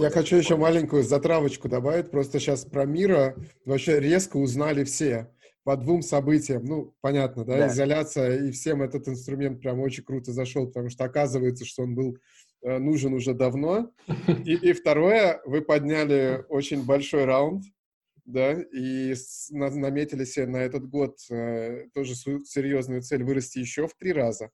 Я хочу еще маленькую затравочку добавить. Просто сейчас про мира вообще резко узнали все по двум событиям. Ну, понятно, да, да, изоляция, и всем этот инструмент прям очень круто зашел, потому что оказывается, что он был э, нужен уже давно. И, и второе, вы подняли очень большой раунд, да, и с, на, наметили себе на этот год э, тоже серьезную цель вырасти еще в три раза,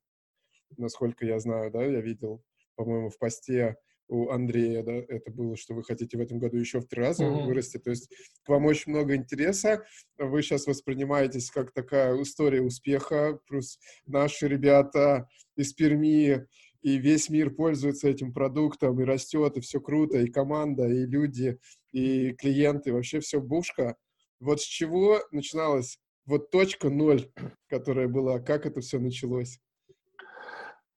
насколько я знаю, да, я видел, по-моему, в посте у Андрея, да, это было, что вы хотите в этом году еще в три раза mm-hmm. вырасти. То есть к вам очень много интереса. Вы сейчас воспринимаетесь как такая история успеха. Плюс наши ребята из Перми и весь мир пользуется этим продуктом, и растет, и все круто, и команда, и люди, и клиенты, вообще все бушка. Вот с чего начиналась вот точка ноль, которая была, как это все началось?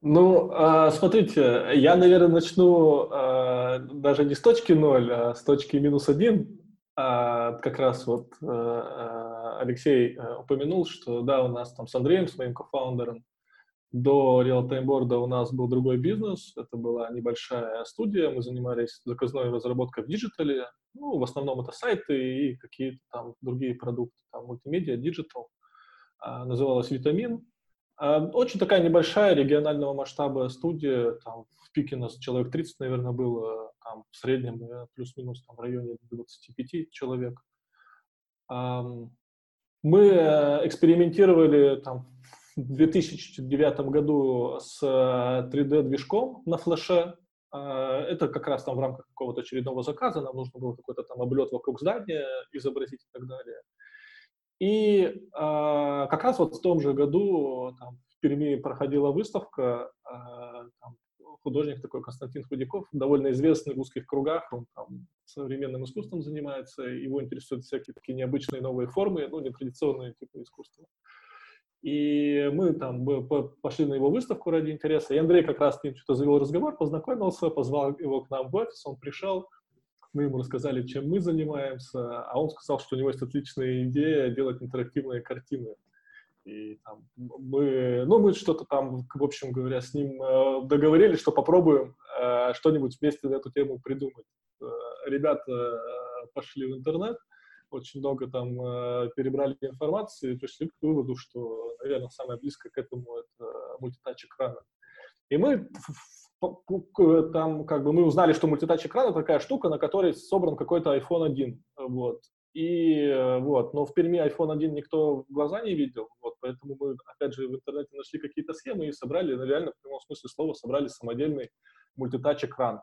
Ну, э, смотрите, я, наверное, начну э, даже не с точки ноль, а с точки минус один. А как раз вот Алексей упомянул, что да, у нас там с Андреем, с моим кофаундером, до RealtimeBoard у нас был другой бизнес. Это была небольшая студия. Мы занимались заказной разработкой в диджитале. Ну, в основном это сайты и какие-то там другие продукты, там мультимедиа, digital. Называлась «Витамин». А, очень такая небольшая регионального масштаба студия, там в пике нас человек 30, наверное, было, там в среднем плюс-минус там в районе 25 человек. Мы э, экспериментировали там в 2009 году с 3D-движком э, на флеше. Это как раз там в рамках какого-то очередного заказа, нам нужно было какой-то там облет вокруг здания изобразить и так далее. И э, как раз вот в том же году там, в Перми проходила выставка, э, там, художник такой Константин Худяков, довольно известный в узких кругах, он там современным искусством занимается, его интересуют всякие такие необычные новые формы, ну, нетрадиционные типа искусства. И мы там пошли на его выставку ради интереса, и Андрей как раз с ним что-то завел разговор, познакомился, позвал его к нам в офис, он пришел, мы ему рассказали, чем мы занимаемся, а он сказал, что у него есть отличная идея делать интерактивные картины. И там, мы, ну, мы что-то там, в общем говоря, с ним э, договорились, что попробуем э, что-нибудь вместе на эту тему придумать. Э, ребята э, пошли в интернет, очень много там э, перебрали информации и пришли к выводу, что, наверное, самое близкое к этому это мультитач экрана. И мы там как бы мы узнали, что мультитач экран это такая штука, на которой собран какой-то iPhone 1, вот. И вот, но в Перми iPhone 1 никто в глаза не видел, вот, поэтому мы, опять же, в интернете нашли какие-то схемы и собрали, ну, реально, в прямом смысле слова, собрали самодельный мультитач экран.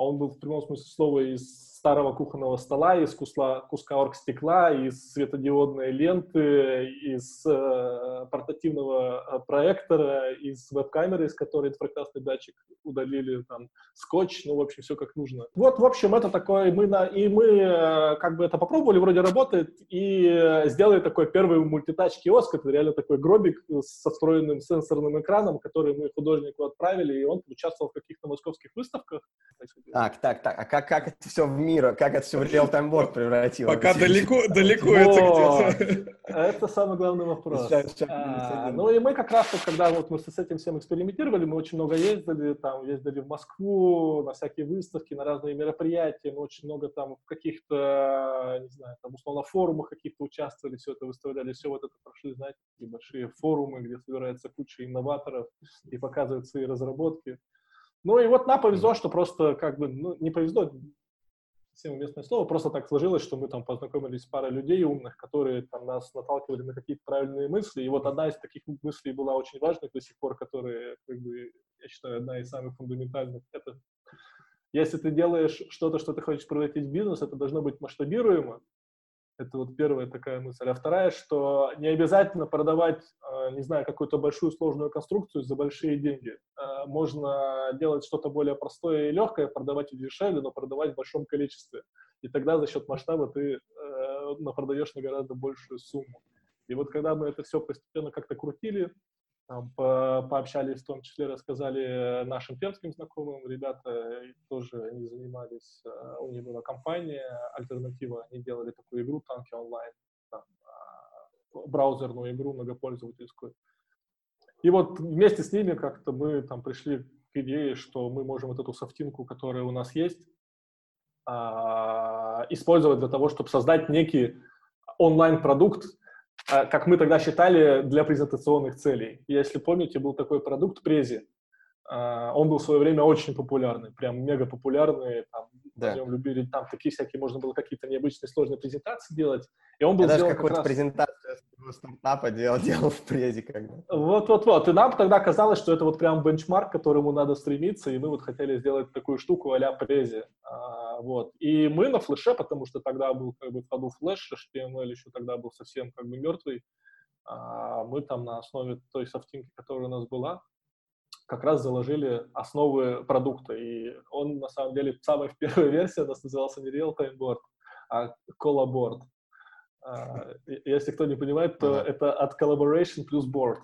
А он был в прямом смысле слова из старого кухонного стола, из куска, куска оргстекла, из светодиодной ленты, из э, портативного э, проектора, из веб-камеры, из которой инфракрасный датчик удалили, там, скотч, ну, в общем, все как нужно. Вот, в общем, это такое, мы на, и мы э, как бы это попробовали, вроде работает, и э, сделали такой первый мультитач-киоск, это реально такой гробик со встроенным сенсорным экраном, который мы художнику отправили, и он участвовал в каких-то московских выставках. Так, так, так, а как, как это все в мира, как это все в board превратилось. Пока далеко, далеко это где-то. Это самый главный вопрос. А, ну и мы как раз, когда вот мы с этим всем экспериментировали, мы очень много ездили, там ездили в Москву, на всякие выставки, на разные мероприятия, мы очень много там в каких-то, не знаю, там условно форумах каких-то участвовали, все это выставляли, все вот это прошли, знаете, большие форумы, где собирается куча инноваторов и показывают свои разработки. Ну и вот нам повезло, что просто как бы, ну, не повезло, совсем уместное слово, просто так сложилось, что мы там познакомились с парой людей умных, которые там нас наталкивали на какие-то правильные мысли, и вот одна из таких мыслей была очень важной до сих пор, которая, как бы, я считаю, одна из самых фундаментальных, это если ты делаешь что-то, что ты хочешь превратить в бизнес, это должно быть масштабируемо, это вот первая такая мысль. А вторая, что не обязательно продавать, э, не знаю, какую-то большую сложную конструкцию за большие деньги. Э, можно делать что-то более простое и легкое, продавать ее дешевле, но продавать в большом количестве. И тогда за счет масштаба ты э, продаешь на гораздо большую сумму. И вот когда мы это все постепенно как-то крутили, по, пообщались, в том числе рассказали нашим пермским знакомым, ребята тоже они занимались, э, у них была компания, альтернатива, они делали такую игру «Танки онлайн», там, а, браузерную игру многопользовательскую. И вот вместе с ними как-то мы там пришли к идее, что мы можем вот эту софтинку, которая у нас есть, а, использовать для того, чтобы создать некий онлайн-продукт, как мы тогда считали, для презентационных целей. Если помните, был такой продукт Прези. А, он был в свое время очень популярный, прям мега популярный. Там, да. В любили там такие всякие, можно было какие-то необычные сложные презентации делать. И он был Я даже какую-то раз... презентацию стартапа делал, делал в презе когда. Вот-вот-вот. И нам тогда казалось, что это вот прям бенчмарк, к которому надо стремиться, и мы вот хотели сделать такую штуку а-ля презе. А, вот. И мы на флеше, потому что тогда был как бы в ходу флеш, HTML еще тогда был совсем как бы мертвый, а, мы там на основе той софтинки, которая у нас была, как раз заложили основы продукта. И он, на самом деле, самая первая версия у нас назывался не Real-Time Board, а Collabord. Uh, если кто не понимает, то uh-huh. это от collaboration плюс board.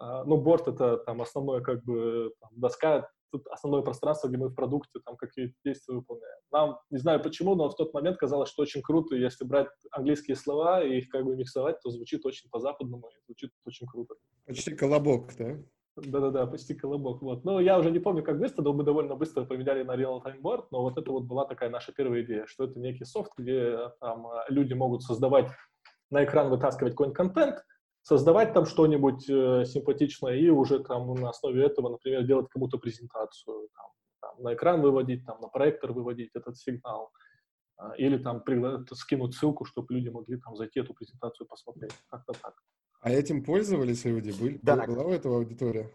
Uh, ну, board — это там основное как бы там, доска, тут основное пространство, где мы в продукте там какие-то действия выполняем. Нам, не знаю почему, но в тот момент казалось, что очень круто, если брать английские слова и их как бы миксовать, то звучит очень по-западному и звучит очень круто. Почти колобок, да? Да-да-да, почти колобок. Вот. Но я уже не помню, как быстро, но мы довольно быстро поменяли на Real Time Board, но вот это вот была такая наша первая идея, что это некий софт, где там люди могут создавать, на экран вытаскивать какой-нибудь контент, создавать там что-нибудь э, симпатичное и уже там на основе этого, например, делать кому-то презентацию, там, там, на экран выводить, там, на проектор выводить этот сигнал, э, или там скинуть ссылку, чтобы люди могли там зайти эту презентацию посмотреть, как-то так. А этим пользовались люди? Были, да. Была у этого аудитория?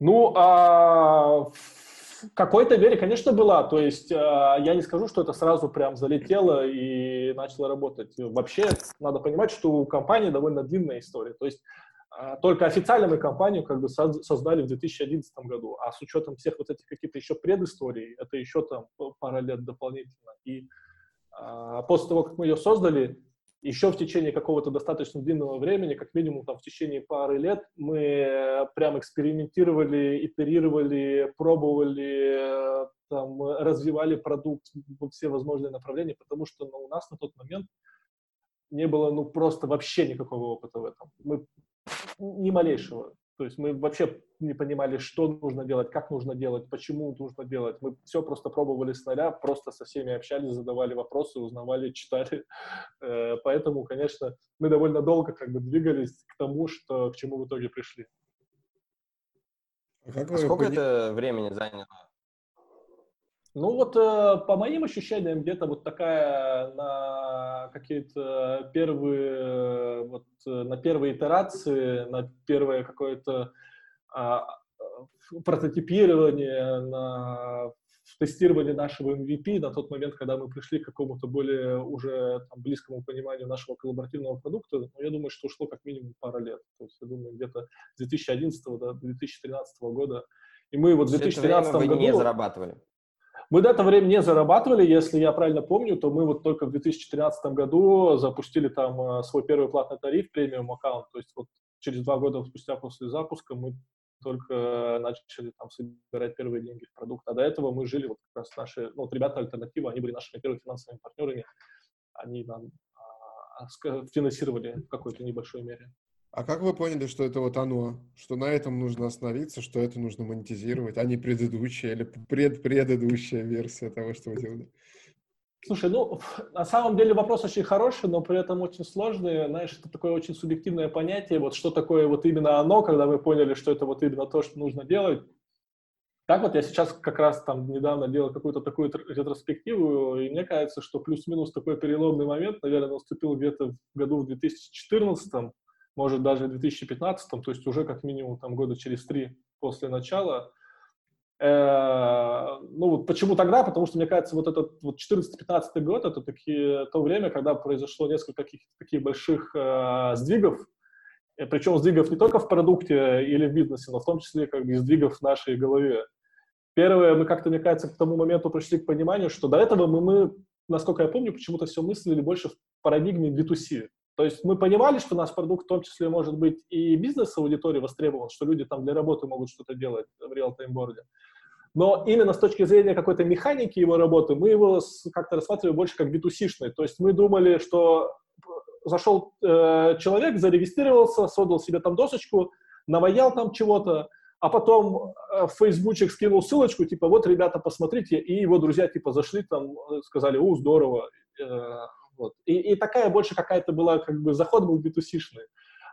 Ну, а, в какой-то мере, конечно, была. То есть а, я не скажу, что это сразу прям залетело и начало работать. Вообще, надо понимать, что у компании довольно длинная история. То есть а, только официально мы компанию как бы создали в 2011 году, а с учетом всех вот этих каких-то еще предысторий, это еще там пара лет дополнительно. И а, после того, как мы ее создали, еще в течение какого-то достаточно длинного времени, как минимум там в течение пары лет, мы прям экспериментировали, итерировали, пробовали, там, развивали продукт во все возможные направления, потому что ну, у нас на тот момент не было ну просто вообще никакого опыта в этом. Мы ни малейшего. То есть мы вообще не понимали, что нужно делать, как нужно делать, почему нужно делать. Мы все просто пробовали с нуля, просто со всеми общались, задавали вопросы, узнавали, читали. Э, поэтому, конечно, мы довольно долго как бы двигались к тому, что, к чему в итоге пришли. А, а сколько это времени заняло? Ну вот э, по моим ощущениям где-то вот такая на какие-то первые вот э, на первые итерации, на первое какое-то а, прототипирование, на тестирование нашего MVP на тот момент, когда мы пришли к какому-то более уже там, близкому пониманию нашего коллаборативного продукта, ну, я думаю, что ушло как минимум пара лет. То есть, я думаю, где-то с 2011 до 2013 года. И мы вот в 2013 году... не зарабатывали? Мы до этого времени не зарабатывали, если я правильно помню, то мы вот только в 2013 году запустили там э, свой первый платный тариф, премиум аккаунт, то есть вот через два года спустя после запуска мы только начали там собирать первые деньги в продукт. А до этого мы жили, вот как раз наши, ну, вот ребята альтернатива, они были нашими первыми финансовыми партнерами, они нам а, финансировали в какой-то небольшой мере. А как вы поняли, что это вот оно, что на этом нужно остановиться, что это нужно монетизировать, а не предыдущая или предпредыдущая версия того, что вы делали? Слушай, ну, на самом деле вопрос очень хороший, но при этом очень сложный. Знаешь, это такое очень субъективное понятие. Вот что такое вот именно оно, когда мы поняли, что это вот именно то, что нужно делать. Так вот, я сейчас как раз там недавно делал какую-то такую ретроспективу, и мне кажется, что плюс-минус такой переломный момент, наверное, наступил где-то в году в 2014 может даже в 2015, то есть уже как минимум там года через три после начала. Э, ну вот почему тогда? Потому что, мне кажется, вот этот вот 14-15 год, это такие, то время, когда произошло несколько каких таких больших э, сдвигов, э, причем сдвигов не только в продукте или в бизнесе, но в том числе как бы сдвигов в нашей голове. Первое, мы как-то, мне кажется, к тому моменту пришли к пониманию, что до этого мы, мы насколько я помню, почему-то все мыслили больше в парадигме B2C. То есть мы понимали, что наш продукт в том числе может быть и бизнес-аудитории востребован, что люди там для работы могут что-то делать в реал-тайм-борде. Но именно с точки зрения какой-то механики его работы мы его как-то рассматривали больше как B2C-шный. То есть мы думали, что зашел э, человек, зарегистрировался, создал себе там досочку, наваял там чего-то, а потом э, в Фейсбучек скинул ссылочку, типа, вот, ребята, посмотрите, и его друзья, типа, зашли там, э, сказали, о, здорово, э, вот. И, и такая больше какая-то была, как бы, заход был B2C-шный.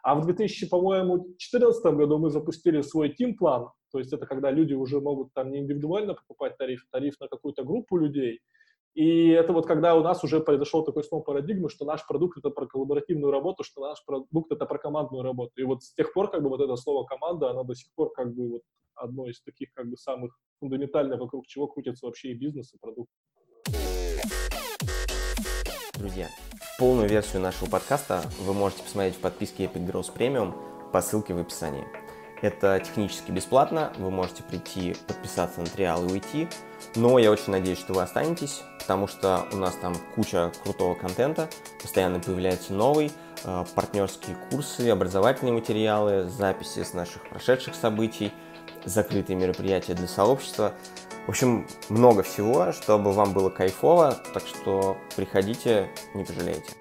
А в 2000, по-моему, 2014 году мы запустили свой тим-план, то есть это когда люди уже могут там не индивидуально покупать тариф, тариф на какую-то группу людей, и это вот когда у нас уже произошел такой снова парадигма, что наш продукт это про коллаборативную работу, что наш продукт это про командную работу. И вот с тех пор как бы вот это слово команда, оно до сих пор как бы вот одно из таких как бы самых фундаментальных, вокруг чего крутится вообще и бизнес, и продукт. Друзья, полную версию нашего подкаста вы можете посмотреть в подписке Epic Growth Premium по ссылке в описании. Это технически бесплатно, вы можете прийти, подписаться на триал и уйти, но я очень надеюсь, что вы останетесь, потому что у нас там куча крутого контента, постоянно появляется новый, э, партнерские курсы, образовательные материалы, записи с наших прошедших событий, закрытые мероприятия для сообщества. В общем, много всего, чтобы вам было кайфово, так что приходите, не пожалеете.